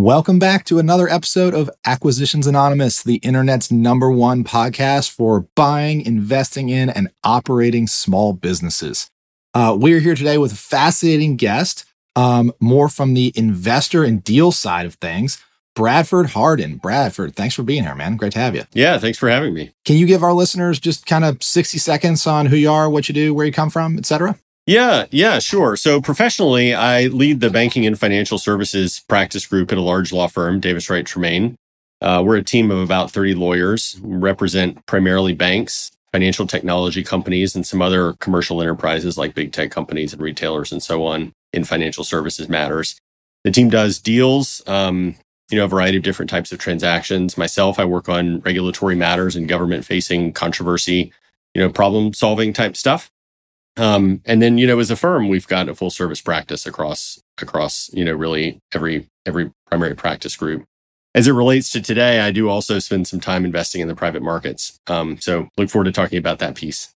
Welcome back to another episode of Acquisitions Anonymous, the internet's number one podcast for buying, investing in, and operating small businesses. Uh, we're here today with a fascinating guest, um, more from the investor and deal side of things. Bradford Hardin. Bradford, thanks for being here, man. Great to have you. Yeah, thanks for having me. Can you give our listeners just kind of 60 seconds on who you are, what you do, where you come from, etc.? Yeah, yeah, sure. So professionally, I lead the banking and financial services practice group at a large law firm, Davis Wright Tremaine. Uh, we're a team of about 30 lawyers, we represent primarily banks, financial technology companies, and some other commercial enterprises like big tech companies and retailers and so on in financial services matters. The team does deals, um, you know, a variety of different types of transactions. Myself, I work on regulatory matters and government facing controversy, you know, problem solving type stuff. Um, and then, you know, as a firm, we've got a full service practice across across, you know, really every every primary practice group. As it relates to today, I do also spend some time investing in the private markets. Um, so look forward to talking about that piece.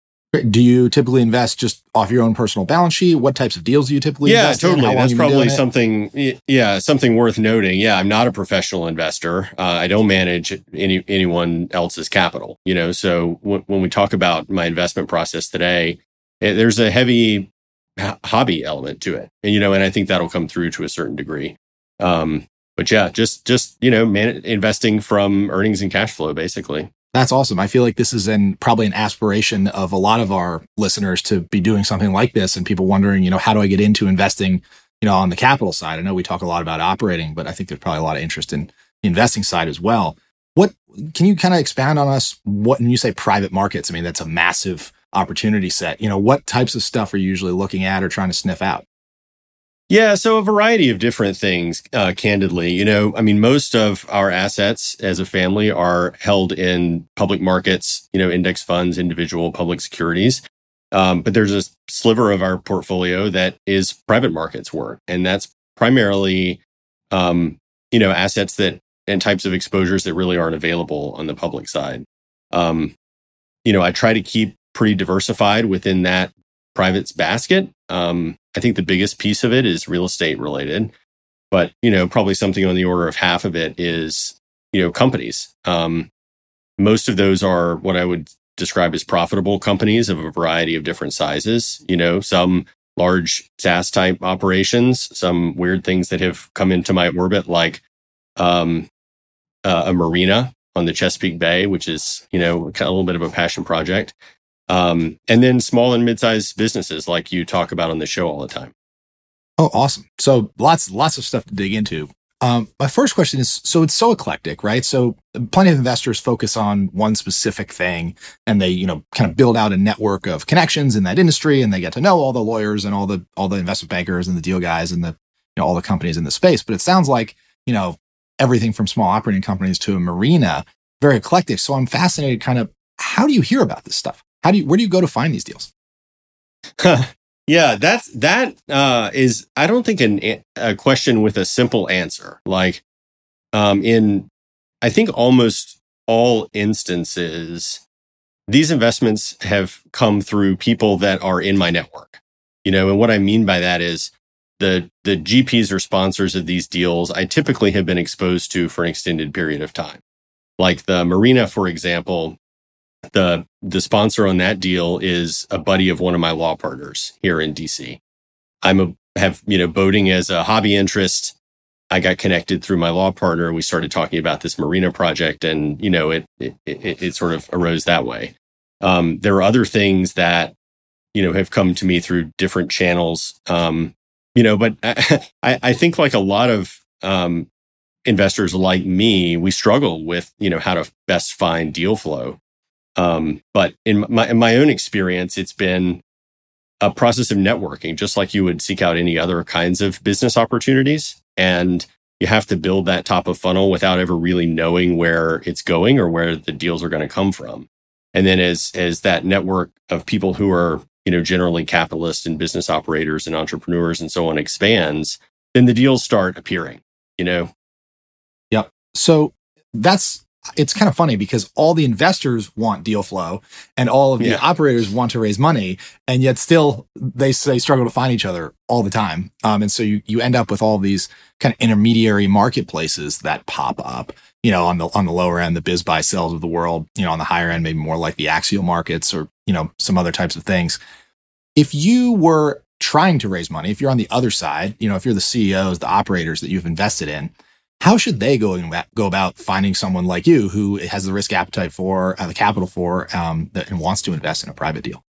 Do you typically invest just off your own personal balance sheet? What types of deals do you typically yeah, invest totally. That's probably something. Yeah, something worth noting. Yeah, I'm not a professional investor. Uh, I don't manage any anyone else's capital. You know, so w- when we talk about my investment process today, there's a heavy hobby element to it, and you know, and I think that'll come through to a certain degree. Um, but yeah, just just you know, man, investing from earnings and cash flow, basically. That's awesome. I feel like this is an probably an aspiration of a lot of our listeners to be doing something like this, and people wondering, you know, how do I get into investing, you know, on the capital side? I know we talk a lot about operating, but I think there's probably a lot of interest in the investing side as well. What can you kind of expand on us? What when you say private markets? I mean, that's a massive opportunity set. You know, what types of stuff are you usually looking at or trying to sniff out? Yeah, so a variety of different things, uh, candidly. You know, I mean, most of our assets as a family are held in public markets, you know, index funds, individual public securities. Um, but there's a sliver of our portfolio that is private markets work. And that's primarily, um, you know, assets that and types of exposures that really aren't available on the public side. Um, you know, I try to keep pretty diversified within that private's basket. Um, I think the biggest piece of it is real estate related, but you know, probably something on the order of half of it is you know companies. Um, most of those are what I would describe as profitable companies of a variety of different sizes. You know, some large SaaS type operations, some weird things that have come into my orbit, like um, uh, a marina on the Chesapeake Bay, which is you know a little bit of a passion project. Um, and then small and mid-sized businesses like you talk about on the show all the time. Oh, awesome. So lots, lots of stuff to dig into. Um, my first question is, so it's so eclectic, right? So plenty of investors focus on one specific thing and they, you know, kind of build out a network of connections in that industry and they get to know all the lawyers and all the, all the investment bankers and the deal guys and the, you know, all the companies in the space. But it sounds like, you know, everything from small operating companies to a marina, very eclectic. So I'm fascinated kind of how do you hear about this stuff? How do you where do you go to find these deals? yeah, that's that uh, is I don't think an, a question with a simple answer. Like um, in I think almost all instances, these investments have come through people that are in my network. You know, and what I mean by that is the the GPs or sponsors of these deals I typically have been exposed to for an extended period of time. Like the marina, for example, the the sponsor on that deal is a buddy of one of my law partners here in DC. I'm a have you know boating as a hobby interest. I got connected through my law partner. We started talking about this marina project, and you know it it it, it sort of arose that way. Um, there are other things that you know have come to me through different channels. Um, you know, but I, I think like a lot of um, investors like me, we struggle with you know how to best find deal flow. Um, but in my, in my own experience, it's been a process of networking, just like you would seek out any other kinds of business opportunities. And you have to build that top of funnel without ever really knowing where it's going or where the deals are going to come from. And then as, as that network of people who are, you know, generally capitalists and business operators and entrepreneurs and so on expands, then the deals start appearing, you know? Yep. So that's it's kind of funny because all the investors want deal flow and all of the Yeah. operators want to raise money, and yet still they say struggle to find each other all the time. Um, and so you you end up with all these kind of intermediary marketplaces that pop up. You know, on the on the lower end, the BizBuySells of the world. You know, on the higher end, maybe more like the axial markets or you know some other types of things. If you were trying to raise money, if you're on the other side, you know, if you're the CEOs, the operators that you've invested in, how should they go about, go about finding someone like you who has the risk appetite for, uh, the capital for, um, and wants to invest in a private deal?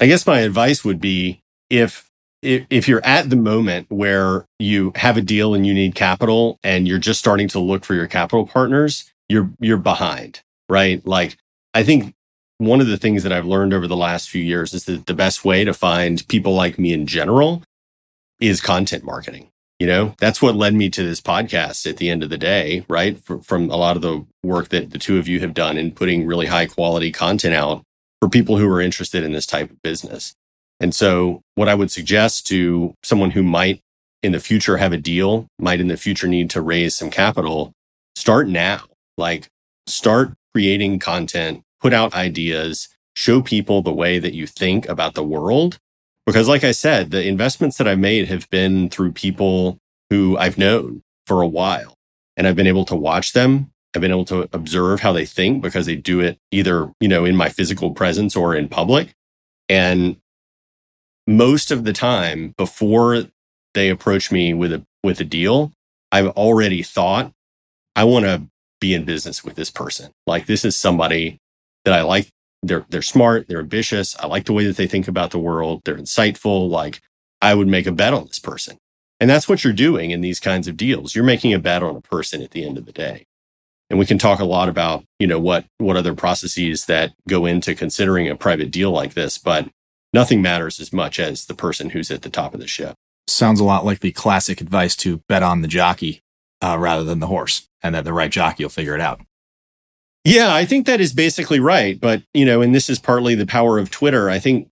I guess my advice would be if, if you're at the moment where you have a deal and you need capital and you're just starting to look for your capital partners, you're you're behind, right? Like I think one of the things that I've learned over the last few years is that the best way to find people like me in general is content marketing. You know, that's what led me to this podcast at the end of the day, right? Fr- from a lot of the work that the two of you have done in putting really high quality content out for people who are interested in this type of business. And so, what I would suggest to someone who might in the future have a deal, might in the future need to raise some capital, start now. Like, start creating content, put out ideas, show people the way that you think about the world. Because, like I said, the investments that I've made have been through people who I've known for a while. And I've been able to watch them. I've been able to observe how they think because they do it either, you know, in my physical presence or in public. And most of the time before they approach me with a with a deal, I've already thought I want to be in business with this person. Like this is somebody that I like. They're they're smart, they're ambitious. I like the way that they think about the world. They're insightful. Like I would make a bet on this person. And that's what you're doing in these kinds of deals. You're making a bet on a person at the end of the day. And we can talk a lot about, you know, what what other processes that go into considering a private deal like this, but nothing matters as much as the person who's at the top of the ship. Sounds a lot like the classic advice to bet on the jockey uh, rather than the horse, and that the right jockey will figure it out. Yeah, I think that is basically right. But, you know, and this is partly the power of Twitter. I think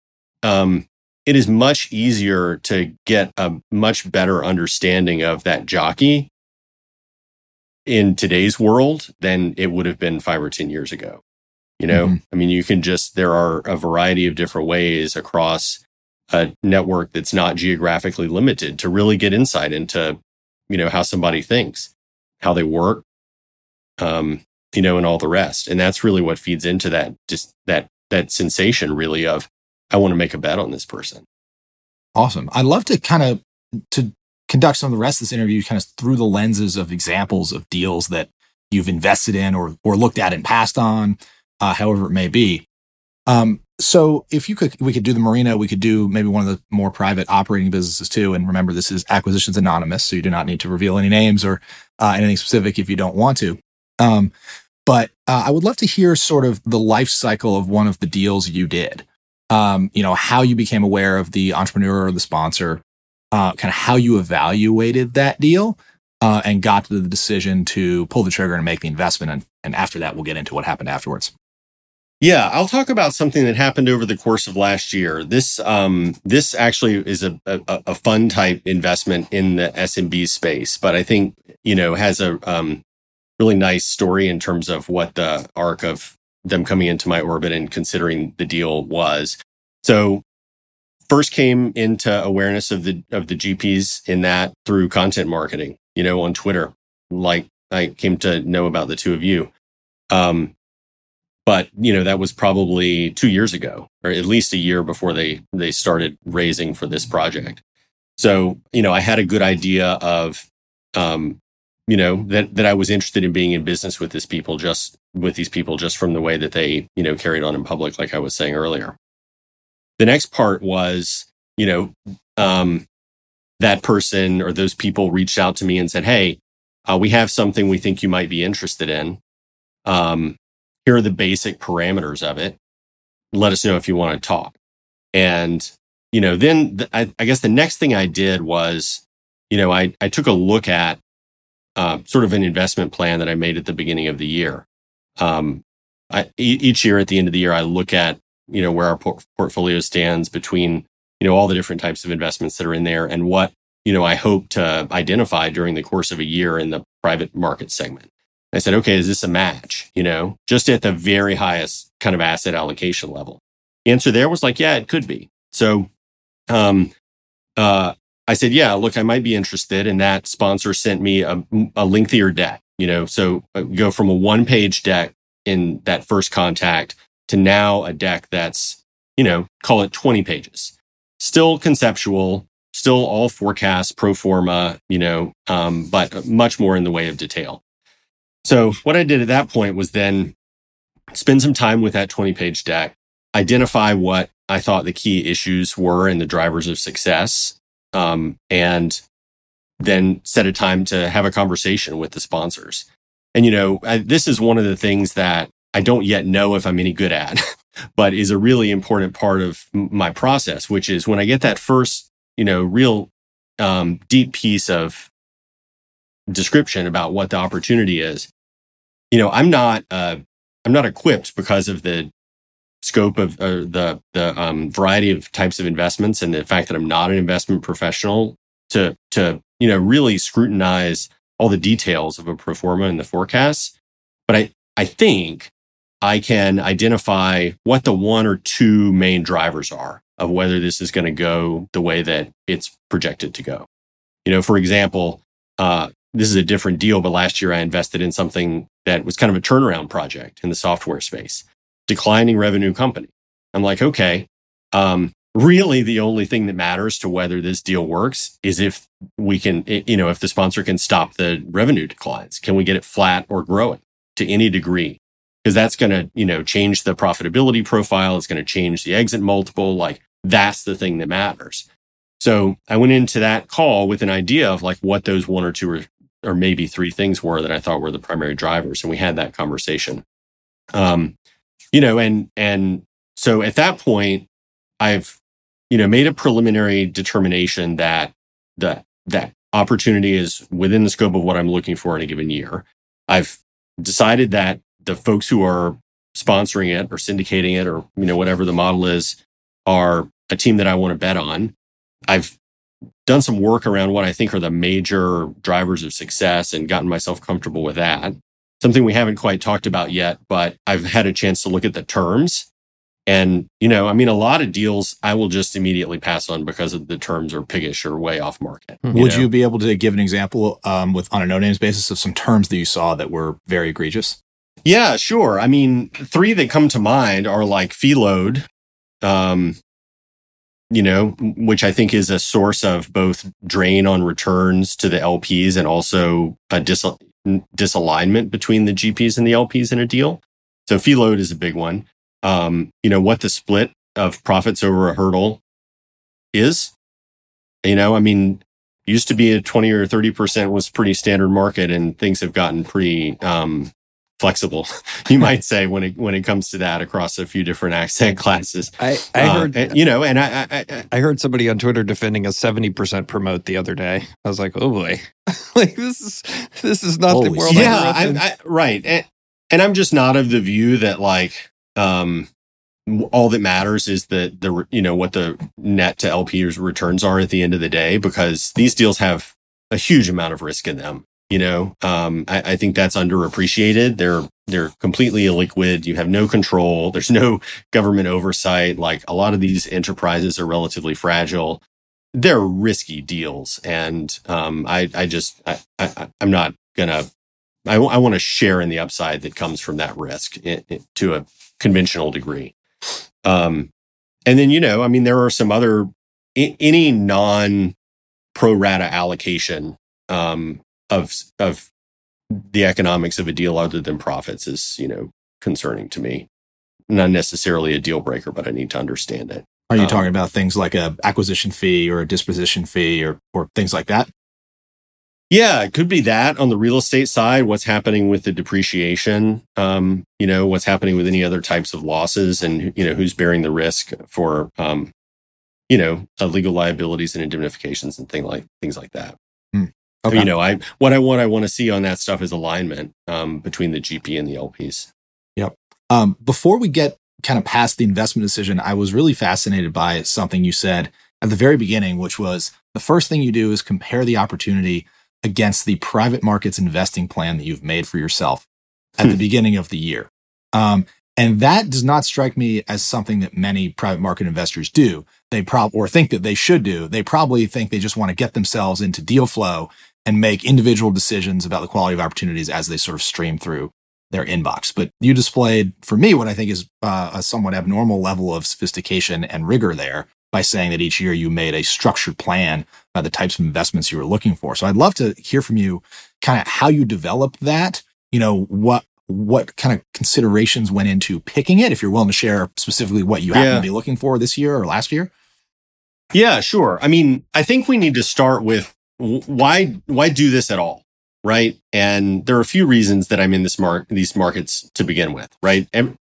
um, it is much easier to get a much better understanding of that jockey in today's world than it would have been five or 10 years ago. You know, Mhm. I mean, you can just, there are a variety of different ways across a network that's not geographically limited to really get insight into, you know, how somebody thinks, how they work, um, you know, and all the rest. And that's really what feeds into that, just that, that sensation really of, I want to make a bet on this person. Awesome. I'd love to kind of to conduct some of the rest of this interview kind of through the lenses of examples of deals that you've invested in or or looked at and passed on, uh, however it may be. Um, so if you could, we could do the marina. We could do maybe one of the more private operating businesses too. And remember, this is acquisitions anonymous, so you do not need to reveal any names or uh, anything specific if you don't want to. Um, but uh, I would love to hear sort of the life cycle of one of the deals you did um, you know, how you became aware of the entrepreneur or the sponsor, uh, kind of how you evaluated that deal, uh, and got to the decision to pull the trigger and make the investment. And, and after that, we'll get into what happened afterwards. Yeah, I'll talk about something that happened over the course of last year. This um this actually is a a, a fun type investment in the SMB space, but I think you know has a um really nice story in terms of what the arc of them coming into my orbit and considering the deal was. So first came into awareness of the of the GPs in that through content marketing, you know, on Twitter. Like I came to know about the two of you. Um but you know that was probably two years ago or at least a year before they they started raising for this project so you know i had a good idea of um you know that that i was interested in being in business with these people just with these people just from the way that they you know carried on in public like i was saying earlier the next part was you know um that person or those people reached out to me and said hey uh, we have something we think you might be interested in um here are the basic parameters of it. Let us know if you want to talk. And, you know, then th- I, I, guess the next thing I did was, you know, I, I took a look at uh, sort of an investment plan that I made at the beginning of the year. Um, I, each year at the end of the year, I look at, you know, where our por- portfolio stands between, you know, all the different types of investments that are in there and what, you know, I hope to identify during the course of a year in the private market segment. I said, okay, is this a match? You know, just at the very highest kind of asset allocation level. The answer there was like, yeah, it could be. So, um, uh, I said, yeah, look, I might be interested. And that sponsor sent me a, a lengthier deck, you know, so uh, go from a one page deck in that first contact to now a deck that's, you know, call it 20 pages. Still conceptual, still all forecasts, pro forma, you know, um, but much more in the way of detail. So what I did at that point was then spend some time with that 20 page deck, identify what I thought the key issues were and the drivers of success, um, and then set a time to have a conversation with the sponsors. And, you know, I, this is one of the things that I don't yet know if I'm any good at, but is a really important part of my process, which is when I get that first, you know, real um, deep piece of description about what the opportunity is. You know, I'm not, uh, I'm not equipped because of the scope of uh, the the um, variety of types of investments and the fact that I'm not an investment professional to to you know really scrutinize all the details of a pro forma and the forecasts. But I I think I can identify what the one or two main drivers are of whether this is going to go the way that it's projected to go. You know, for example, uh, this is a different deal, but last year I invested in something that was kind of a turnaround project in the software space, declining revenue company. I'm like, okay, um, really the only thing that matters to whether this deal works is if we can, you know, if the sponsor can stop the revenue declines. Can we get it flat or growing to any degree? Because that's going to, you know, change the profitability profile. It's going to change the exit multiple. Like that's the thing that matters. So I went into that call with an idea of like what those one or two or, or maybe three things were that I thought were the primary drivers. And we had that conversation. Um, you know, and, and so at that point, I've, you know, made a preliminary determination that the, that opportunity is within the scope of what I'm looking for in a given year. I've decided that the folks who are sponsoring it or syndicating it or, you know, whatever the model is are a team that I want to bet on. I've done some work around what I think are the major drivers of success and gotten myself comfortable with that. Something we haven't quite talked about yet, but I've had a chance to look at the terms. And, you know, I mean, a lot of deals I will just immediately pass on because of the terms are piggish or way off market. Mm-hmm. You Would know? you be able to give an example um, with on a no names basis of some terms that you saw that were very egregious? Yeah, sure. I mean, three that come to mind are like fee load, um, you know, which I think is a source of both drain on returns to the LPs and also a dis- disalignment between the GPs and the LPs in a deal. So fee load is a big one. Um, you know, what the split of profits over a hurdle is. You know, I mean, used to be a 20 or 30% was pretty standard market and things have gotten pretty um, flexible, you might say, when it when it comes to that across a few different asset classes. I, I uh, heard, and, you know, and I, I, I heard somebody on Twitter defending a seventy percent promote the other day. I was like, oh boy, like this is this is not Holy the world. Yeah, I, right, and, and I'm just not of the view that like um all that matters is that the you know what the net to LP's returns are at the end of the day because these deals have a huge amount of risk in them you know, um, I, I, think that's underappreciated. They're they're completely illiquid. You have no control. There's no government oversight. Like a lot of these enterprises are relatively fragile. They're risky deals, and um, I I just I, I am not gonna. I, I want to share in the upside that comes from that risk to a conventional degree. Um, and then you know, I mean, there are some other any non pro rata allocation um, of of the economics of a deal other than profits is you know concerning to me. Not necessarily a deal breaker but i need to understand it. Are you um, talking about things like a acquisition fee or a disposition fee or or things like that? Yeah it could be that on the real estate side what's happening with the depreciation um you know what's happening with any other types of losses and you know who's bearing the risk for um you know uh, legal liabilities and indemnifications and thing like things like that Okay. You know, I what I what I want to see on that stuff is alignment um, between the GP and the LPs. Yep. Um, before we get kind of past the investment decision, I was really fascinated by something you said at the very beginning, which was the first thing you do is compare the opportunity against the private markets investing plan that you've made for yourself at the Hmm. beginning of the year. Um, and that does not strike me as something that many private market investors do. They prob or think that they should do. They probably think they just want to get themselves into deal flow and make individual decisions about the quality of opportunities as they sort of stream through their inbox. But you displayed for me what I think is uh, a somewhat abnormal level of sophistication and rigor there by saying that each year you made a structured plan about the types of investments you were looking for. So I'd love to hear from you kind of how you developed that, you know, what what kind of considerations went into picking it if you're willing to share specifically what you happen Yeah. to be looking for this year or last year. Yeah, sure. I mean, I think we need to start with why why do this at all, right? And there are a few reasons that I'm in this mark these markets to begin with, right? And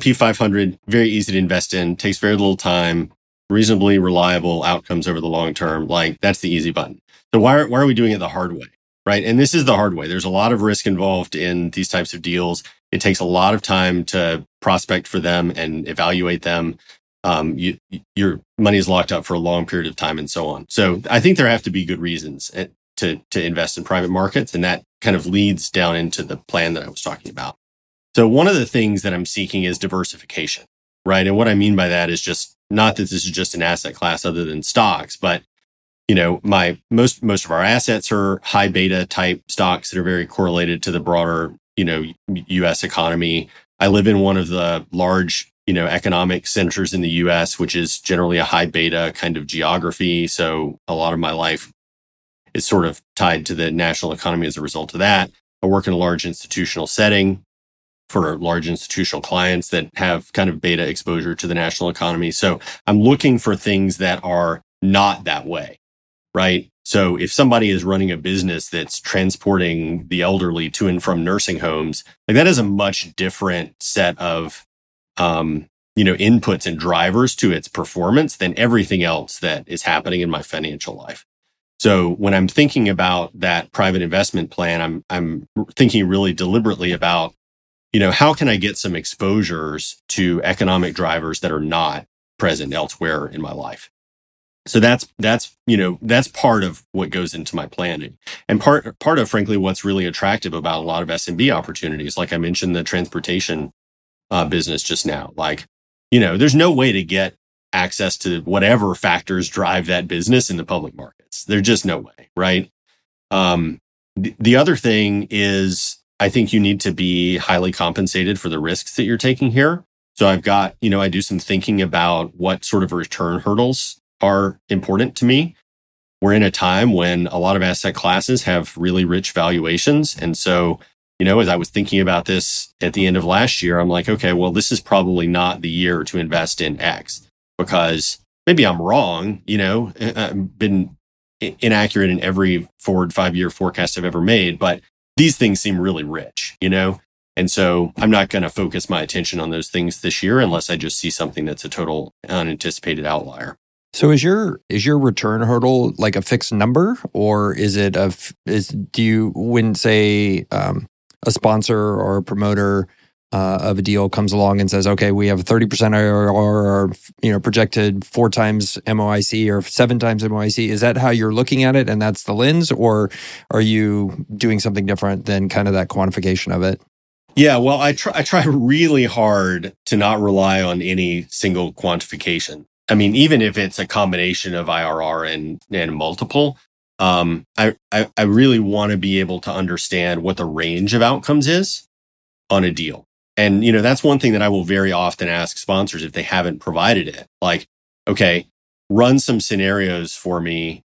P 500 very easy to invest in, takes very little time, reasonably reliable outcomes over the long term. Like that's the easy button. So why are, why are we doing it the hard way, right? And this is the hard way. There's a lot of risk involved in these types of deals. It takes a lot of time to prospect for them and evaluate them um, you, your money is locked up for a long period of time and so on. So I think there have to be good reasons eh, to, to invest in private markets. And that kind of leads down into the plan that I was talking about. So one of the things that I'm seeking is diversification, right? And what I mean by that is just not that this is just an asset class other than stocks, but you know, my most, most of our assets are high beta type stocks that are very correlated to the broader, you know, US economy. I live in one of the large you know, economic centers in the US, which is generally a high beta kind of geography. So a lot of my life is sort of tied to the national economy as a result of that. I work in a large institutional setting for large institutional clients that have kind of beta exposure to the national economy. So I'm looking for things that are not that way, right? So if somebody is running a business that's transporting the elderly to and from nursing homes, like that is a much different set of um, you know, inputs and drivers to its performance than everything else that is happening in my financial life. So when I'm thinking about that private investment plan, I'm I'm thinking really deliberately about, you know, how can I get some exposures to economic drivers that are not present elsewhere in my life. So that's that's you know that's part of what goes into my planning, and part part of frankly what's really attractive about a lot of SMB opportunities, like I mentioned, the transportation uh, business just now. Like, you know, there's no way to get access to whatever factors drive that business in the public markets. There's just no way, right? Um, the, the other thing is, I think you need to be highly compensated for the risks that you're taking here. So I've got, you know, I do some thinking about what sort of return hurdles are important to me. We're in a time when a lot of asset classes have really rich valuations. And so you know, as I was thinking about this at the end of last year, I'm like, okay, well, this is probably not the year to invest in X because maybe I'm wrong. You know, I've been inaccurate in every forward five year forecast I've ever made, but these things seem really rich, you know? And so I'm not going to focus my attention on those things this year unless I just see something that's a total unanticipated outlier. So is your is your return hurdle like a fixed number, or is it a is do you when say um, a sponsor or a promoter uh, of a deal comes along and says, okay, we have a 30% IRR or, you know, projected four times MOIC or seven times MOIC. Is that how you're looking at it? And that's the lens, or are you doing something different than kind of that quantification of it? Yeah, well, I try, I try really hard to not rely on any single quantification. I mean, even if it's a combination of IRR and, and multiple, um, I, I, I really want to be able to understand what the range of outcomes is on a deal. And, you know, that's one thing that I will very often ask sponsors if they haven't provided it. Like, okay, run some scenarios for me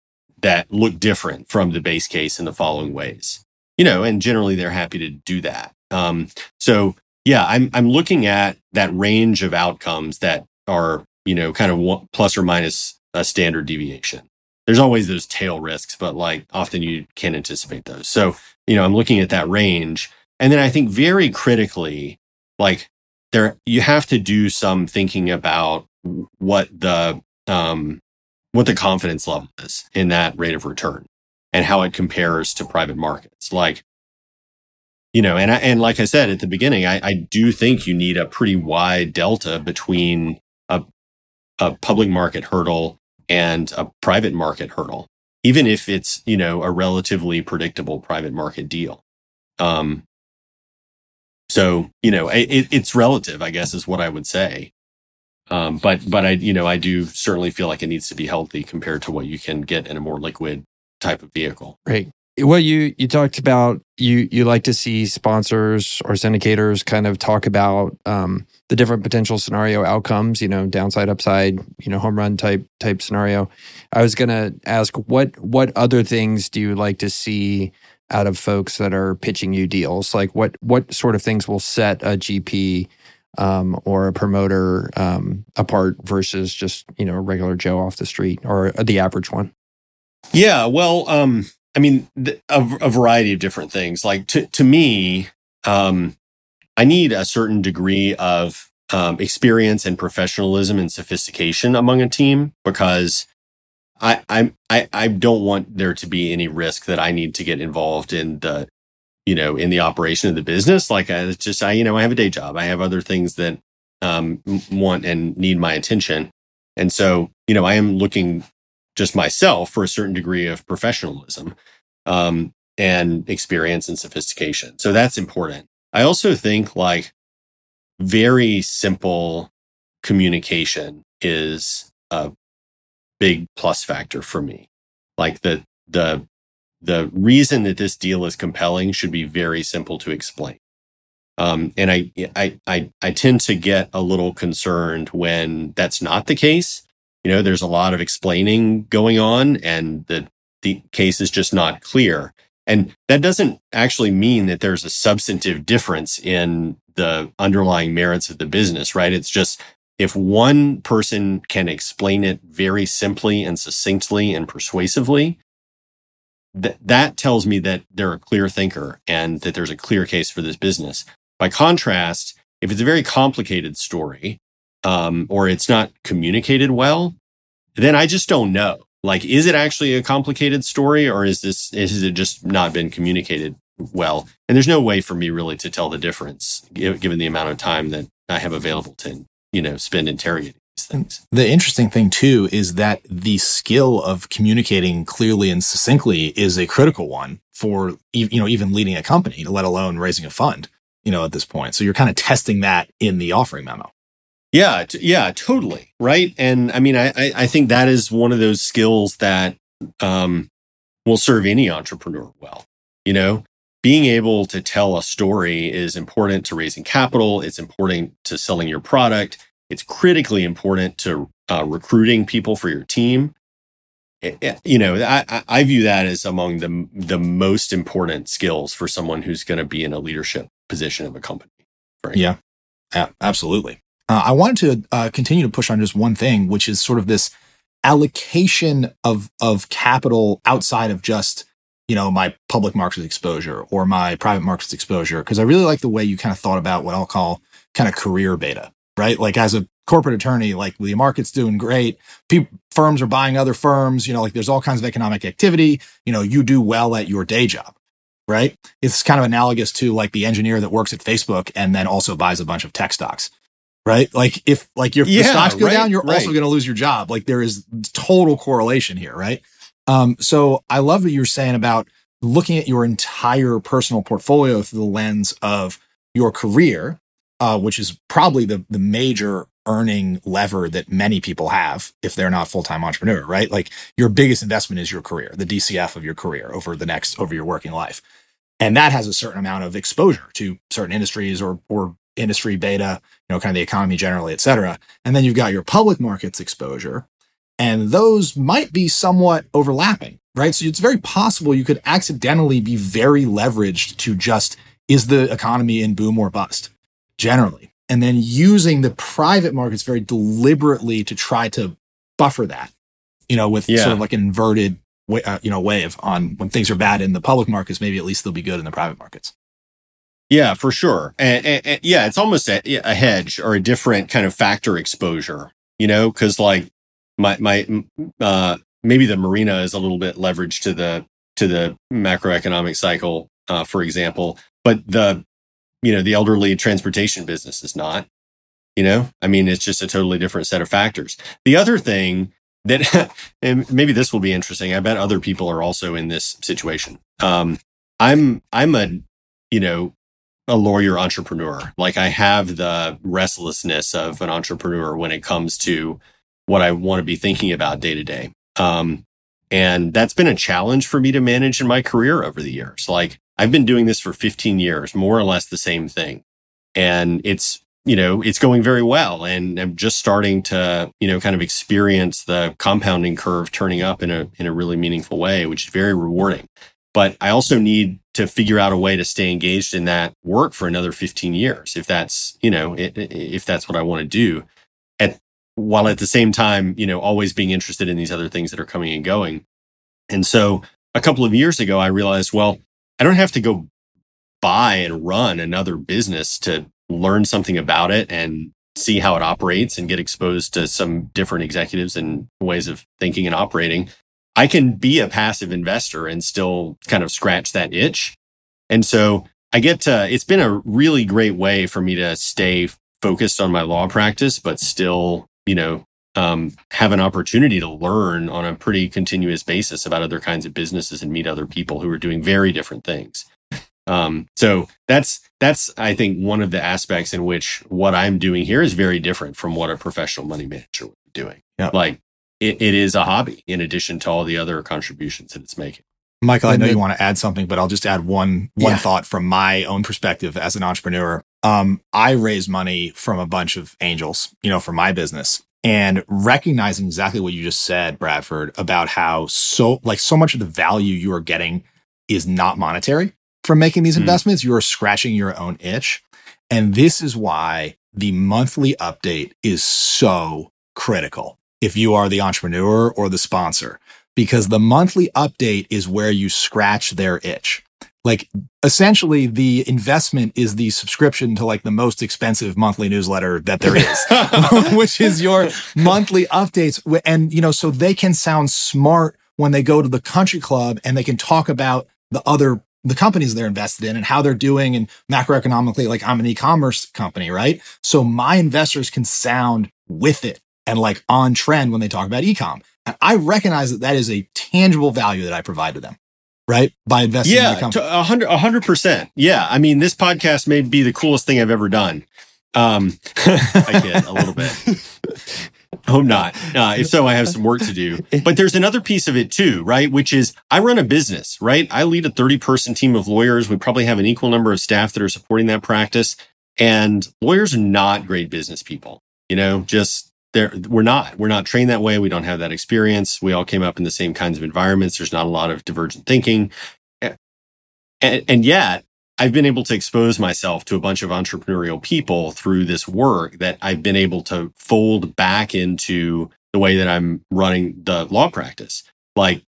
that look different from the base case in the following ways. You know, and generally they're happy to do that. Um, so yeah, I'm I'm looking at that range of outcomes that are, you know, kind of one, plus or minus a standard deviation there's always those tail risks, but like often you can't anticipate those. So, you know, I'm looking at that range. And then I think very critically, like there, you have to do some thinking about what the, um, what the confidence level is in that rate of return and how it compares to private markets. Like, you know, and I, and like I said at the beginning, I, I do think you need a pretty wide delta between a, a public market hurdle and a private market hurdle. even if it's, you know, a relatively predictable private market deal. Um, so, you know, it, it's relative, I guess, is what I would say. Um, but, but I, you know, I do certainly feel like it needs to be healthy compared to what you can get in a more liquid type of vehicle. Right. Well, you you talked about you you like to see sponsors or syndicators kind of talk about um, the different potential scenario outcomes. You know, downside, upside. You know, home run type type scenario. I was to ask what what other things do you like to see out of folks that are pitching you deals? Like what what sort of things will set a GP um, or a promoter um, apart versus just you know a regular Joe off the street or the average one? Yeah, well, um, I mean, a, a, variety of different things. Like to to me, um, I need a certain degree of um, experience and professionalism and sophistication among a team because I, I I I don't want there to be any risk that I need to get involved in the you know in the operation of the business. Like I just I you know I have a day job. I have other things that um, want and need my attention, and so you know I am looking just myself for a certain degree of professionalism um, and experience and sophistication. So that's important. I also think like very simple communication is a big plus factor for me. Like the the the reason that this deal is compelling should be very simple to explain. Um, and I, I I I tend to get a little concerned when that's not the case. You know, there's a lot of explaining going on, and the the case is just not clear. And that doesn't actually mean that there's a substantive difference in the underlying merits of the business, right? It's just if one person can explain it very simply and succinctly and persuasively, that that tells me that they're a clear thinker and that there's a clear case for this business. By contrast, if it's a very complicated story um, or it's not communicated well, then I just don't know. Like, is it actually a complicated story or is this, is it just not been communicated well? And there's no way for me really to tell the difference given the amount of time that I have available to you know, spend interrogating these things. The interesting thing too is that the skill of communicating clearly and succinctly is a critical one for you know even leading a company, let alone raising a fund. You know, at this point, so you're kind of testing that in the offering memo. Yeah, t- yeah, totally right. And I mean, I I think that is one of those skills that um, will serve any entrepreneur well. You know, being able to tell a story is important to raising capital. It's important to selling your product. It's critically important to uh, recruiting people for your team. It, it, you know, I, I view that as among the the most important skills for someone who's going to be in a leadership position of a company. Right? Yeah, absolutely. Uh, I wanted to uh, continue to push on just one thing, which is sort of this allocation of of capital outside of just you know, my public markets exposure or my private markets exposure. Cause I really like the way you kind of thought about what I'll call kind of career beta, right? Like as a corporate attorney, like the market's doing great. Firms are buying other firms, you know, like there's all kinds of economic activity. You know, you do well at your day job, right? It's kind of analogous to like the engineer that works at Facebook and then also buys a bunch of tech stocks right? Like if like your yeah, stocks go right, down, you're right. also going to lose your job. Like there is total correlation here, right? Um, so I love what you were saying about looking at your entire personal portfolio through the lens of your career, uh, which is probably the the major earning lever that many people have if they're not full-time entrepreneur, right? Like your biggest investment is your career, the DCF of your career over the next over your working life. And that has a certain amount of exposure to certain industries or or industry beta, you know, kind of the economy generally, et cetera. And then you've got your public markets exposure, and those might be somewhat overlapping, right? So it's very possible you could accidentally be very leveraged to just is the economy in boom or bust generally. And then using the private markets very deliberately to try to buffer that, you know, with yeah. sort of like an inverted, uh, you know, wave on when things are bad in the public markets, maybe at least they'll be good in the private markets. Yeah, for sure. And, and, and yeah, it's almost a, a hedge or a different kind of factor exposure, you know, because like my my uh, maybe the marina is a little bit leveraged to the to the macroeconomic cycle, uh, for example, but the you know the elderly transportation business is not. You know, I mean, it's just a totally different set of factors. The other thing that and maybe this will be interesting. I bet other people are also in this situation. Um, I'm I'm a you know a lawyer entrepreneur. Like I have the restlessness of an entrepreneur when it comes to what I want to be thinking about day to day. Um, and that's been a challenge for me to manage in my career over the years. Like I've been doing this for 15 years, more or less the same thing. And it's you know, it's going very well. And I'm just starting to, you know, kind of experience the compounding curve turning up in a, in a really meaningful way, which is very rewarding. But I also need to figure out a way to stay engaged in that work for another 15 years. If that's, you know, if that's what I want to do at, while at the same time, you know, always being interested in these other things that are coming and going. And so a couple of years ago, I realized, well, I don't have to go buy and run another business to learn something about it and see how it operates and get exposed to some different executives and ways of thinking and operating. I can be a passive investor and still kind of scratch that itch. And so I get to, it's been a really great way for me to stay focused on my law practice, but still, you know, um, have an opportunity to learn on a pretty continuous basis about other kinds of businesses and meet other people who are doing very different things. Um, so that's that's I think one of the aspects in which what I'm doing here is very different from what a professional money manager would be doing. Yeah. Like it, it is a hobby in addition to all the other contributions that it's making. Michael, I know you want to add something, but I'll just add one one yeah. thought from my own perspective as an entrepreneur. Um, I raise money from a bunch of angels, you know, for my business. And recognizing exactly what you just said, Bradford, about how so like so much of the value you are getting is not monetary from making these mm. investments. You are scratching your own itch. And this is why the monthly update is so critical if you are the entrepreneur or the sponsor, because the monthly update is where you scratch their itch. Like essentially the investment is the subscription to like the most expensive monthly newsletter that there is, which is your monthly updates. And, you know, so they can sound smart when they go to the country club and they can talk about the other the companies they're invested in and how they're doing and macroeconomically like I'm an e-commerce company, right? So my investors can sound with it and like on trend when they talk about e-com. And I recognize that that is a tangible value that I provide to them, right? By investing yeah, in the company. a hundred, a hundred percent. Yeah. I mean, this podcast may be the coolest thing I've ever done. Um, I get a little bit. Hope not. Uh, if so, I have some work to do. But there's another piece of it too, right? Which is I run a business, right? I lead a 30 person team of lawyers. We probably have an equal number of staff that are supporting that practice. And lawyers are not great business people, you know, just there. We're not, we're not trained that way. We don't have that experience. We all came up in the same kinds of environments. There's not a lot of divergent thinking. And, and yet I've been able to expose myself to a bunch of entrepreneurial people through this work that I've been able to fold back into the way that I'm running the law practice. Like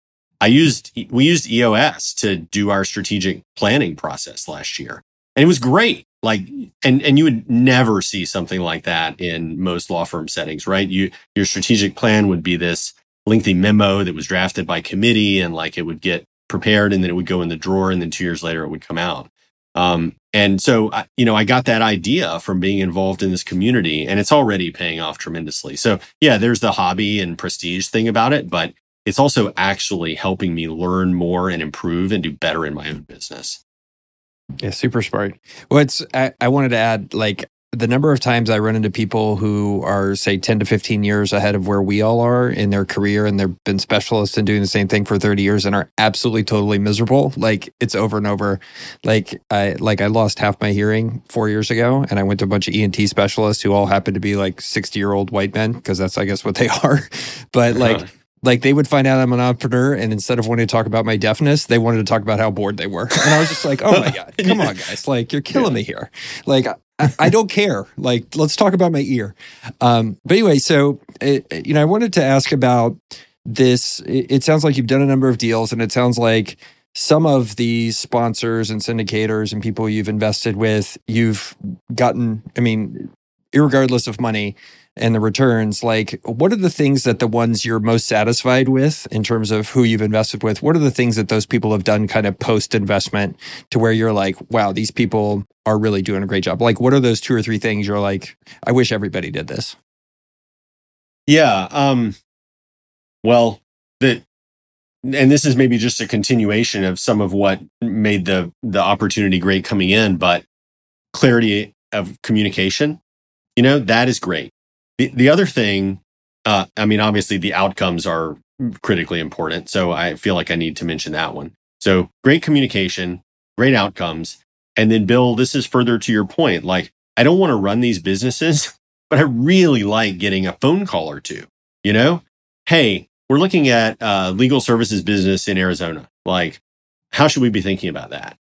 I used, we used EOS to do our strategic planning process last year and it was great. Like, and, and you would never see something like that in most law firm settings, right? You, your strategic plan would be this lengthy memo that was drafted by committee and like it would get prepared and then it would go in the drawer and then two years later it would come out. Um, and so, you know, I got that idea from being involved in this community and it's already paying off tremendously. So yeah, there's the hobby and prestige thing about it, but it's also actually helping me learn more and improve and do better in my own business. Yeah, super smart. Well, it's, I, I wanted to add, like, the number of times I run into people who are, say, 10 to 15 years ahead of where we all are in their career and they've been specialists in doing the same thing for 30 years and are absolutely totally miserable. Like it's over and over. Like I like I lost half my hearing four years ago and I went to a bunch of ENT specialists who all happened to be like 60 year old white men, because that's I guess what they are. But like like they would find out I'm an entrepreneur, and instead of wanting to talk about my deafness, they wanted to talk about how bored they were. And I was just like, "Oh my god, come on, guys! Like you're killing yeah. me here. Like I, I, don't care. Like let's talk about my ear." Um, but anyway, so it, uh, you know, I wanted to ask about this. It, it sounds like you've done a number of deals, and it sounds like some of these sponsors and syndicators and people you've invested with, you've gotten. I mean, regardless of money, and the returns, like what are the things that the ones you're most satisfied with in terms of who you've invested with? What are the things that those people have done kind of post investment to where you're like, wow, these people are really doing a great job? Like, what are those two or three things you're like, I wish everybody did this? Yeah. Um, Well, the and this is maybe just a continuation of some of what made the the opportunity great coming in, but clarity of communication, you know, that is great. The the other thing, uh, I mean, obviously the outcomes are critically important. So I feel like I need to mention that one. So great communication, great outcomes. And then Bill, this is further to your point. Like, I don't want to run these businesses, but I really like getting a phone call or two, you know? Hey, we're looking at uh, legal services business in Arizona. Like, how should we be thinking about that?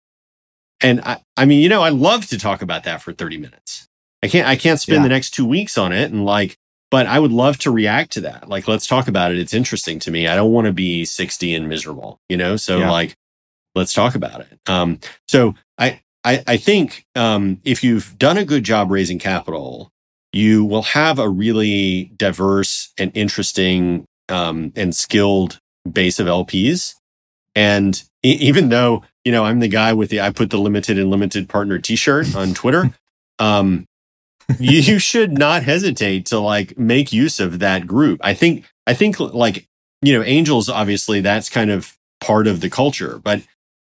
And I, I mean, you know, I love to talk about that for 30 minutes. I can't, I can't spend yeah. the next two weeks on it and like, but I would love to react to that. Like, let's talk about it. It's interesting to me. I don't want to be 60 and miserable, you know? So yeah. like, let's talk about it. Um, so I, I, I think, um, if you've done a good job raising capital, you will have a really diverse and interesting um, and skilled base of LPs. And e- even though, you know, I'm the guy with the, I put the limited and limited partner t-shirt on Twitter. um, you, you should not hesitate to like make use of that group. I think, I think like, you know, angels, obviously that's kind of part of the culture, but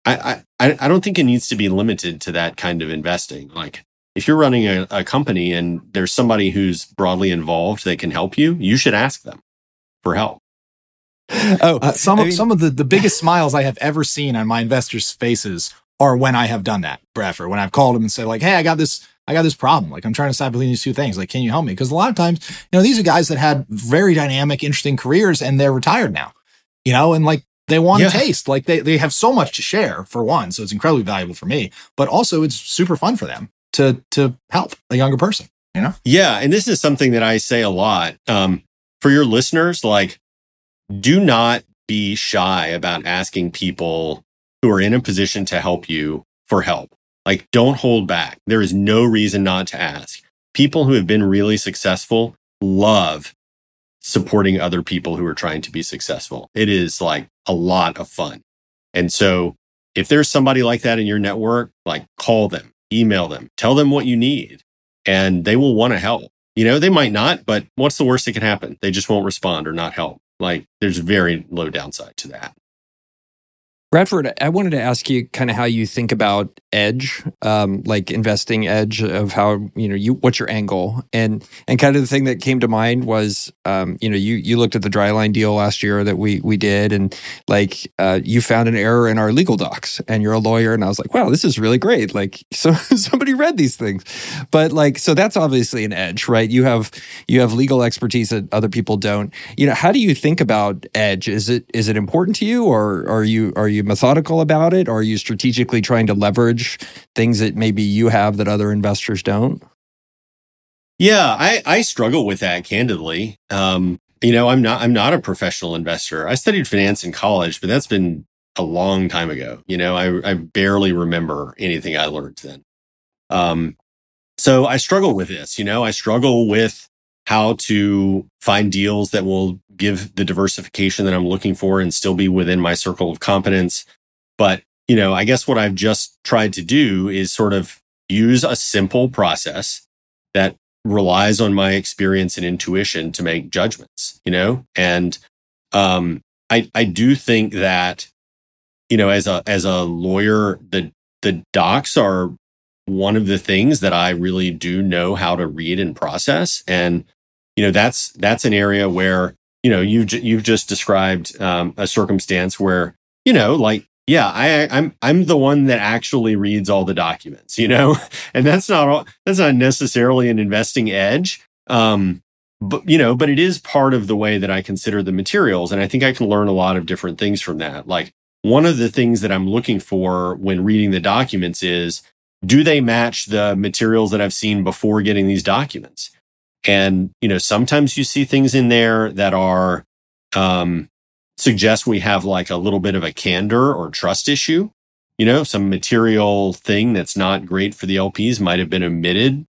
I, I, I don't think it needs to be limited to that kind of investing. Like if you're running a, a company and there's somebody who's broadly involved that can help you, you should ask them for help. Oh, uh, some I mean, some of the, the biggest smiles I have ever seen on my investors' faces are when I have done that, Bradford. When I've called them and said like, "Hey, I got this, I got this problem. Like, I'm trying to decide between these two things. Like, can you help me?" Because a lot of times, you know, these are guys that had very dynamic, interesting careers, and they're retired now. You know, and like they want yeah. taste. Like they they have so much to share for one, so it's incredibly valuable for me. But also, it's super fun for them to to help a younger person. You know? Yeah, and this is something that I say a lot. Um, for your listeners, like, do not be shy about asking people who are in a position to help you for help. Like, don't hold back. There is no reason not to ask. People who have been really successful love supporting other people who are trying to be successful. It is like a lot of fun. And so if there's somebody like that in your network, like call them, email them, tell them what you need, and they will want to help. You know, they might not, but what's the worst that can happen? They just won't respond or not help. Like there's very low downside to that. Bradford, I wanted to ask you kind of how you think about edge, um, like investing edge of how you know you what's your angle, and and kind of the thing that came to mind was, um, you know, you you looked at the dryline deal last year that we we did, and like uh, you found an error in our legal docs, and you're a lawyer, and I was like, wow, this is really great, like so somebody read these things, but like so that's obviously an edge, right? You have you have legal expertise that other people don't. You know, how do you think about edge? Is it is it important to you, or are you are you methodical about it? Or are you strategically trying to leverage things that maybe you have that other investors don't? Yeah, I, I struggle with that candidly. Um, you know, I'm not I'm not a professional investor. I studied finance in college, but that's been a long time ago. You know, I, I barely remember anything I learned then. Um, so I struggle with this. You know, I struggle with how to find deals that will give the diversification that I'm looking for and still be within my circle of competence. But, you know, I guess what I've just tried to do is sort of use a simple process that relies on my experience and intuition to make judgments, you know? And um I I do think that you know as a as a lawyer the the docs are one of the things that I really do know how to read and process. And, you know, that's, that's an area where, you know, you've, you've just described um, a circumstance where, you know, like, yeah, I, I'm, I'm the one that actually reads all the documents, you know, and that's not, all, that's not necessarily an investing edge. Um, but, you know, but it is part of the way that I consider the materials. And I think I can learn a lot of different things from that. Like one of the things that I'm looking for when reading the documents is, do they match the materials that I've seen before getting these documents? And, you know, sometimes you see things in there that are, um, suggest we have like a little bit of a candor or trust issue. You know, some material thing that's not great for the LPs might have been omitted.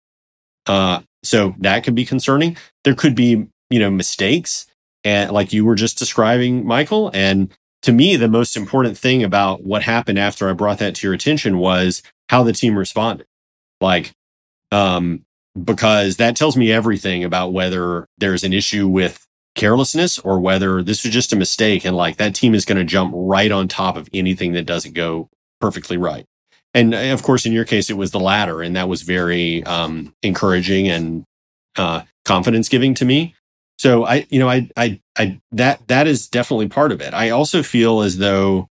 Uh, so that could be concerning. There could be, you know, mistakes and like you were just describing, Michael. And to me, the most important thing about what happened after I brought that to your attention was how the team responded. Like, um, because that tells me everything about whether there's an issue with carelessness or whether this was just a mistake and like that team is going to jump right on top of anything that doesn't go perfectly right. And of course, in your case, it was the latter, and that was very um, encouraging and uh, confidence giving to me. So I, you know, I, I, I, that that is definitely part of it. I also feel as though,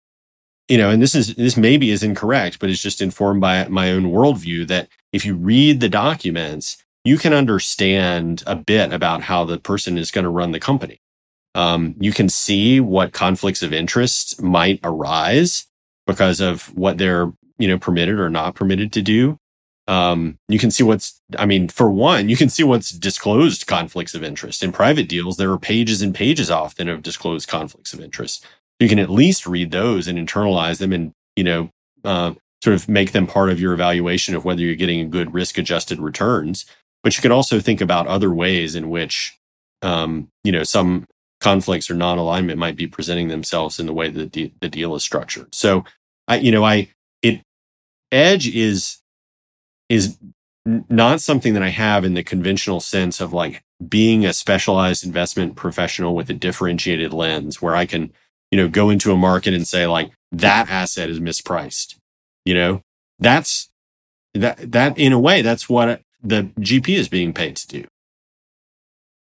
you know, and this is this maybe is incorrect, but it's just informed by my own worldview that if you read the documents, you can understand a bit about how the person is going to run the company. Um, you can see what conflicts of interest might arise because of what they're you know permitted or not permitted to do. Um, you can see what's i mean for one you can see what's disclosed conflicts of interest. In private deals there are pages and pages often of disclosed conflicts of interest. You can at least read those and internalize them and you know uh, sort of make them part of your evaluation of whether you're getting good risk adjusted returns but you can also think about other ways in which um, you know some conflicts or non-alignment might be presenting themselves in the way that the, the deal is structured so i you know i it edge is is not something that I have in the conventional sense of like being a specialized investment professional with a differentiated lens where I can, you know, go into a market and say like that asset is mispriced. You know, that's that that in a way that's what the GP is being paid to do.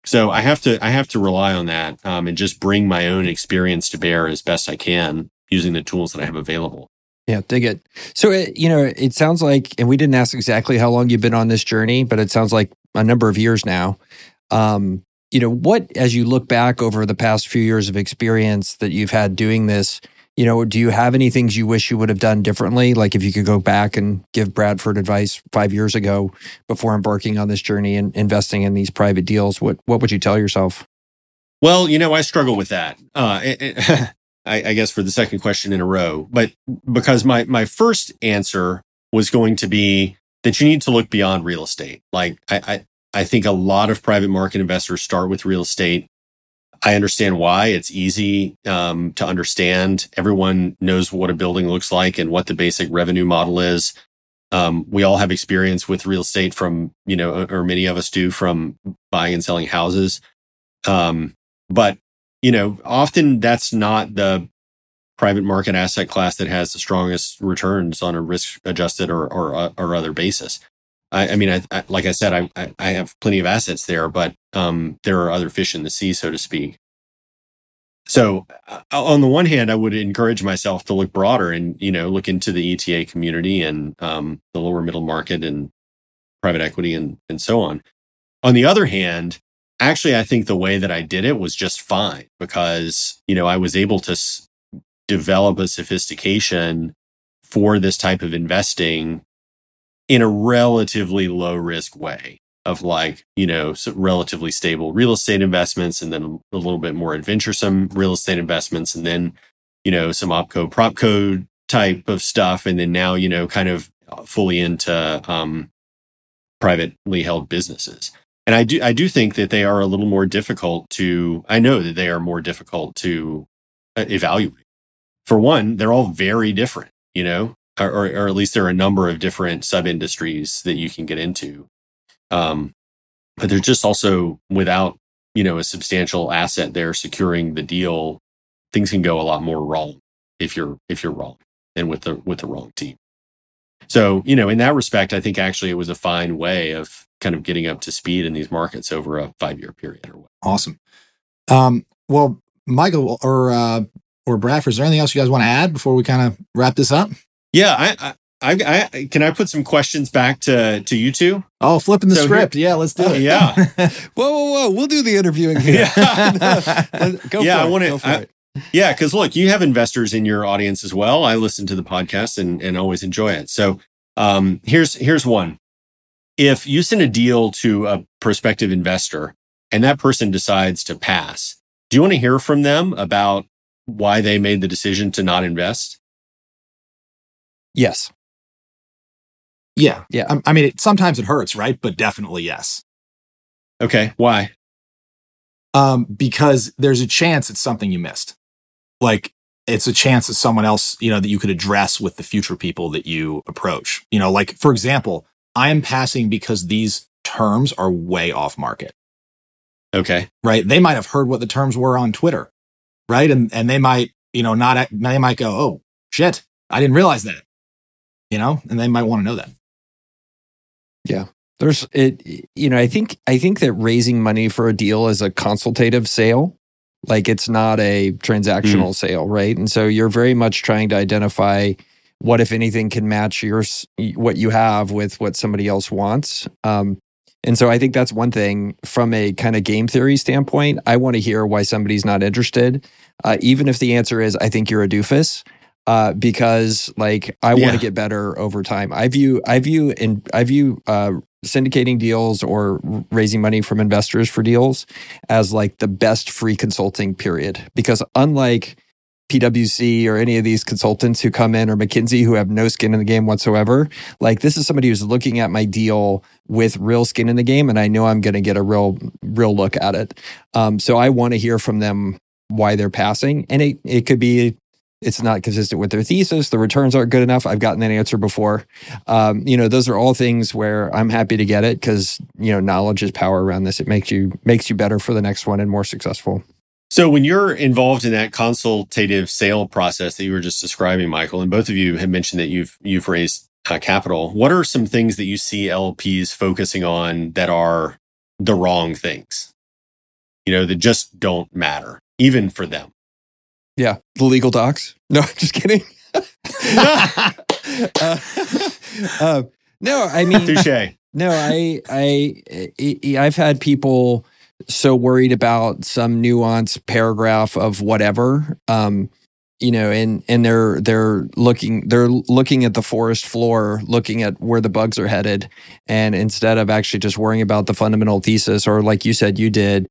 So I have to I have to rely on that um, and just bring my own experience to bear as best I can using the tools that I have available. Yeah, dig it. So, it, uh, you know, it sounds like, and we didn't ask exactly how long you've been on this journey, but it sounds like a number of years now. Um, you know, what, as you look back over the past few years of experience that you've had doing this, you know, do you have any things you wish you would have done differently? Like if you could go back and give Bradford advice five years ago before embarking on this journey and investing in these private deals, what what would you tell yourself? Well, you know, I struggle with that. Uh, I, I guess for the second question in a row, but because my, my first answer was going to be that you need to look beyond real estate. Like I, I, I think a lot of private market investors start with real estate. I understand why it's easy um, to understand. Everyone knows what a building looks like and what the basic revenue model is. Um, we all have experience with real estate from, you know, or many of us do from buying and selling houses. Um, but you know, often that's not the private market asset class that has the strongest returns on a risk adjusted or, or, uh, or other basis. I, I mean, I, I, like I said, I, I have plenty of assets there, but um, there are other fish in the sea, so to speak. So, uh, on the one hand, I would encourage myself to look broader and you know look into the ETA community and um, the lower middle market and private equity and and so on. On the other hand, actually, I think the way that I did it was just fine because, you know, I was able to s- develop a sophistication for this type of investing in a relatively low risk way of like, you know, relatively stable real estate investments and then a little bit more adventuresome real estate investments and then, you know, some opco propco type of stuff. And then now, you know, kind of fully into um, privately held businesses and I do I do think that they are a little more difficult to. I know that they are more difficult to uh, evaluate. For one, they're all very different, you know, or, or at least there are a number of different sub industries that you can get into. Um, but they're just also without you know a substantial asset there securing the deal, things can go a lot more wrong if you're if you're wrong and with the with the wrong team. So you know, in that respect, I think actually it was a fine way of kind of getting up to speed in these markets over a five year period or what. Awesome. Um, well, Michael or uh, or Bradford, is there anything else you guys want to add before we kind of wrap this up? Yeah, I, I, I, can I put some questions back to to you two? Oh, flipping the so script. Here, yeah, let's do it. Yeah. whoa, whoa, whoa! We'll do the interviewing. Here. Yeah. go yeah, I want to. Yeah, because look, you have investors in your audience as well. I listen to the podcast and and always enjoy it. So um, here's here's one if you send a deal to a prospective investor and that person decides to pass, do you want to hear from them about why they made the decision to not invest? Yes. Yeah. Yeah. I, mean, it, sometimes it hurts, right? But definitely yes. Okay. Why? Um, because there's a chance it's something you missed. Like it's a chance that someone else, you know, that you could address with the future people that you approach. You know, like for example, I am passing because these terms are way off market. Okay. right? They might have heard what the terms were on Twitter, right? And and they might, you know, not they might go, "Oh, shit, I didn't realize that." You know, and they might want to know that. There's it you know, I think I think that raising money for a deal is a consultative sale. Like it's not a transactional sale, right? And so you're very much trying to identify what if anything can match your what you have with what somebody else wants. Um and so I think that's one thing from a kind of game theory standpoint. I want to hear why somebody's not interested, uh, even if the answer is I think you're a doofus, uh, because like I want Yeah. to get better over time. I view I view and I view uh, syndicating deals or raising money from investors for deals as like the best free consulting period because unlike PwC or any of these consultants who come in or McKinsey who have no skin in the game whatsoever. Like this is somebody who's looking at my deal with real skin in the game, and I know I'm going to get a real, real look at it. Um, so I want to hear from them why they're passing, and it it could be it's not consistent with their thesis. The returns aren't good enough. I've gotten that answer before. Um, you know, those are all things where I'm happy to get it because you know knowledge is power around this. It makes you makes you better for the next one and more successful. So when you're involved in that consultative sale process that you were just describing, Michael, and both of you have mentioned that you've you've raised uh, capital, what are some things that you see LPs focusing on that are the wrong things? You know, that just don't matter, even for them. Yeah, the legal docs. No, I'm just kidding. uh, uh, no, I mean, Touche. no, I, I, I've had people so worried about some nuance paragraph of whatever, um, you know, and and they're they're looking they're looking at the forest floor, looking at where the bugs are headed, and instead of actually just worrying about the fundamental thesis, or like you said, you did,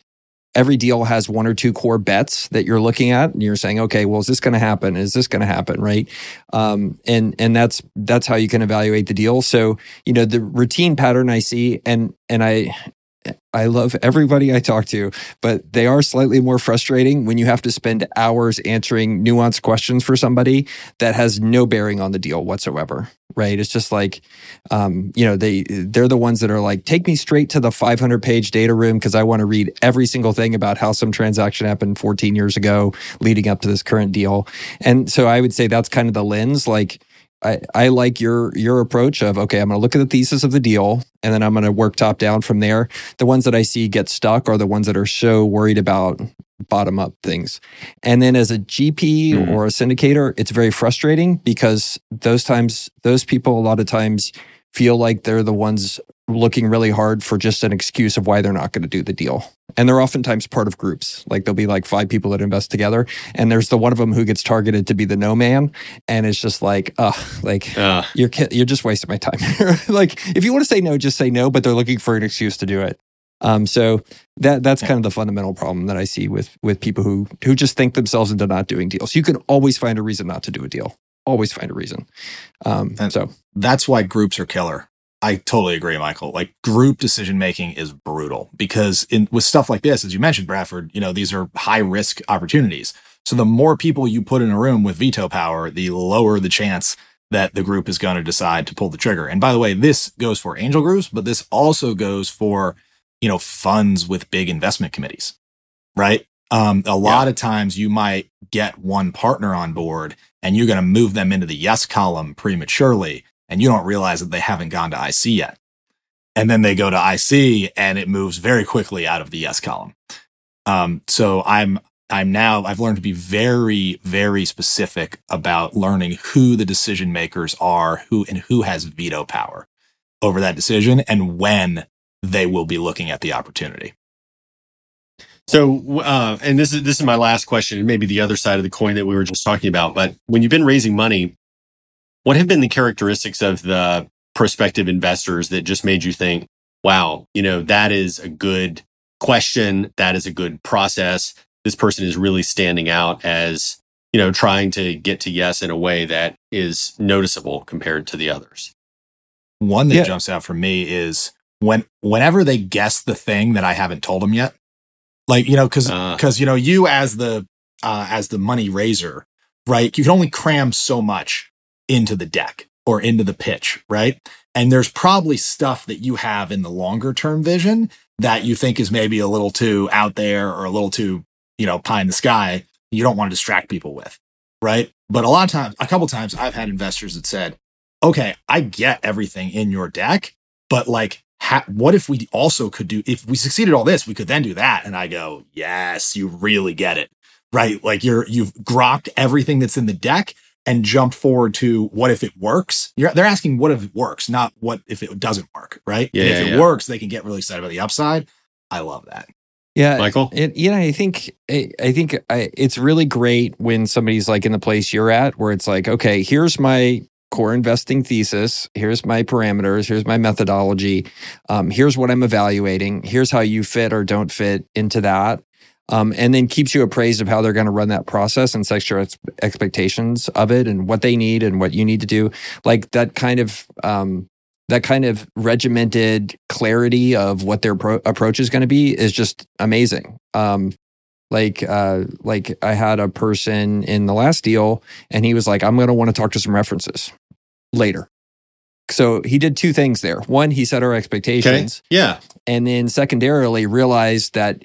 every deal has one or two core bets that you're looking at and you're saying okay well is this going to happen? Is this going to happen? Right? Um, and and that's that's how you can evaluate the deal. So you know the routine pattern i see and and i I love everybody I talk to, but they are slightly more frustrating when you have to spend hours answering nuanced questions for somebody that has no bearing on the deal whatsoever. Right? It's just like, um, you know, they they're the ones that are like, take me straight to the 500 page data room because I want to read every single thing about how some transaction happened 14 years ago, leading up to this current deal. And so I would say that's kind of the lens, like. I, I like your your approach of okay, I'm going to look at the thesis of the deal, and then I'm going to work top down from there. The ones that I see get stuck are the ones that are so worried about bottom up things. And then as a GP Mhm. or a syndicator, it's very frustrating because those times, those people a lot of times feel like they're the ones looking really hard for just an excuse of why they're not going to do the deal. And they're oftentimes part of groups. Like there'll be like five people that invest together, and there's the one of them who gets targeted to be the no man, and it's just like, uh, like Uh, you're you're just wasting my time. like if you want to say no, just say no. But they're looking for an excuse to do it. Um, so that that's kind of the fundamental problem that I see with with people who who just think themselves into not doing deals. You can always find a reason not to do a deal. Always find a reason. Um, And- so That's why groups are killer. I totally agree, Michael. Like group decision making is brutal because in with stuff like this, as you mentioned, Bradford, you know, these are high risk opportunities. So the more people you put in a room with veto power, the lower the chance that the group is going to decide to pull the trigger. And by the way, this goes for angel groups, but this also goes for, you know, funds with big investment committees, right? Um, a lot of times you might get one partner on board and you're going to move them into the yes column prematurely and you don't realize that they haven't gone to IC yet. And then they go to IC and it moves very quickly out of the yes column. Um, so I'm, I'm now, I've learned to be very, very specific about learning who the decision makers are, who and who has veto power over that decision and when they will be looking at the opportunity. So, uh, and this is this is my last question, and maybe the other side of the coin that we were just talking about. But when you've been raising money, what have been the characteristics of the prospective investors that just made you think, "Wow, you know, that is a good question. That is a good process. This person is really standing out as you know, trying to get to yes in a way that is noticeable compared to the others." One that Yeah. jumps out for me is when whenever they guess the thing that I haven't told them yet. Like, you know, cuz Uh. cuz you know, you as the uh as the money raiser, right? You can only cram so much into the deck or into the pitch, right? And there's probably stuff that you have in the longer term vision that you think is maybe a little too out there or a little too, you know, pie in the sky, you don't want to distract people with. Right. But a lot of times, a couple times I've had investors that said, okay, I get everything in your deck, but like, ha- what if we also could do, if we succeeded all this, we could then do that. And I go, yes, you really get it. Right. Like you're, you've grokked everything that's in the deck and jumped forward to what if it works? You're, they're asking what if it works, not what if it doesn't work. Right. Yeah, and if yeah, it yeah. works, they can get really excited about the upside. I love that. Yeah, Michael? It, you know, I think I, I think I, it's really great when somebody's like in the place you're at, where it's like, okay, here's my core investing thesis. Here's my parameters. Here's my methodology. Um, here's what I'm evaluating. Here's how you fit or don't fit into that. Um, and then keeps you appraised of how they're going to run that process and sets your ex- expectations of it and what they need and what you need to do. Like that kind of um, that kind of regimented clarity of what their pro- approach is going to be is just amazing. Um, like, uh, like I had a person in the last deal, and he was like, "I'm going to want to talk to some references later." So he did two things there. One, he set our Okay. expectations, Yeah. and then secondarily realized that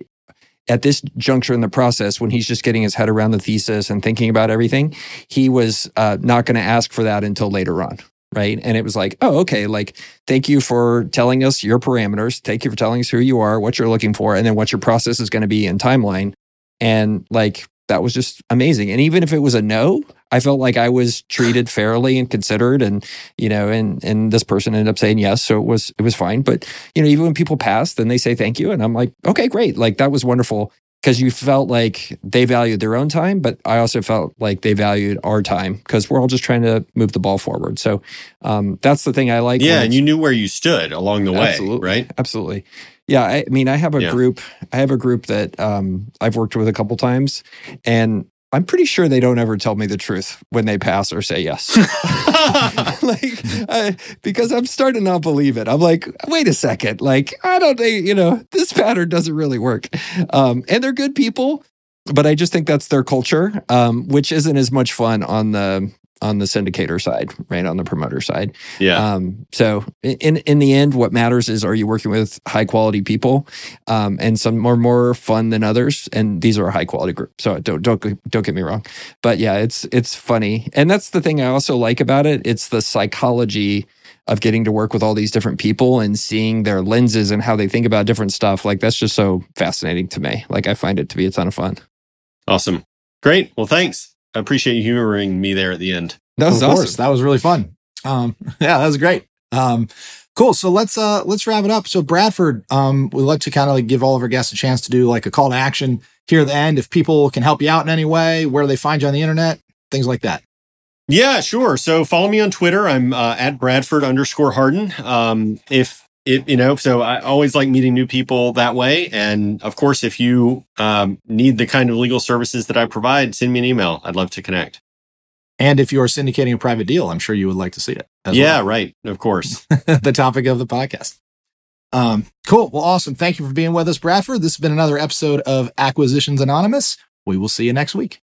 at this juncture in the process, when he's just getting his head around the thesis and thinking about everything, he was uh, not going to ask for that until later on. Right. And it was like, oh, okay. Like, thank you for telling us your parameters. Thank you for telling us who you are, what you're looking for, and then what your process is going to be in timeline. And like, that was just amazing. And even if it was a no, I felt like I was treated fairly and considered and, you know, and, and this person ended up saying yes. So it was, it was fine. But, you know, even when people pass, then they say thank you. And I'm like, okay, great. Like that was wonderful because you felt like they valued their own time, but I also felt like they valued our time because we're all just trying to move the ball forward. So um, that's the thing I like. Yeah. And you knew where you stood along the way, right? Absolutely. Yeah. I, I mean, I have a Yeah. group, I have a group that um, I've worked with a couple times and I'm pretty sure they don't ever tell me the truth when they pass or say yes. like, I, because I'm starting to not believe it. I'm like, wait a second. Like, I don't think, you know, this pattern doesn't really work. Um, and they're good people, but I just think that's their culture, um, which isn't as much fun on the, on the syndicator side, right? On the promoter side. yeah. Um, so in in the end, what matters is are you working with high quality people, um, and some are more fun than others, and these are a high quality group. So don't don't don't get me wrong, but yeah, it's it's funny, and that's the thing I also like about it. It's the psychology of getting to work with all these different people and seeing their lenses and how they think about different stuff. Like that's just so fascinating to me. Like I find it to be a ton of fun. awesome. Great. Well, thanks. I appreciate you humoring me there at the end. That was of course, awesome. that was really fun. Um, yeah, that was great. Um, cool. So let's uh let's wrap it up. So Bradford, um, we'd like to kind of like give all of our guests a chance to do like a call to action here at the end. If people can help you out in any way, where do they find you on the internet, things like that. Yeah, sure. So follow me on Twitter. I'm uh, at Bradford underscore Hardin. Um, if it, you know, so I always like meeting new people that way. And of course, if you um, need the kind of legal services that I provide, send me an email. I'd love to connect. And if you're syndicating a private deal, I'm sure you would like to see it. as yeah, well. right. Of course. the topic of the podcast. Um, cool. Well, awesome. Thank you for being with us, Bradford. This has been another episode of Acquisitions Anonymous. We will see you next week.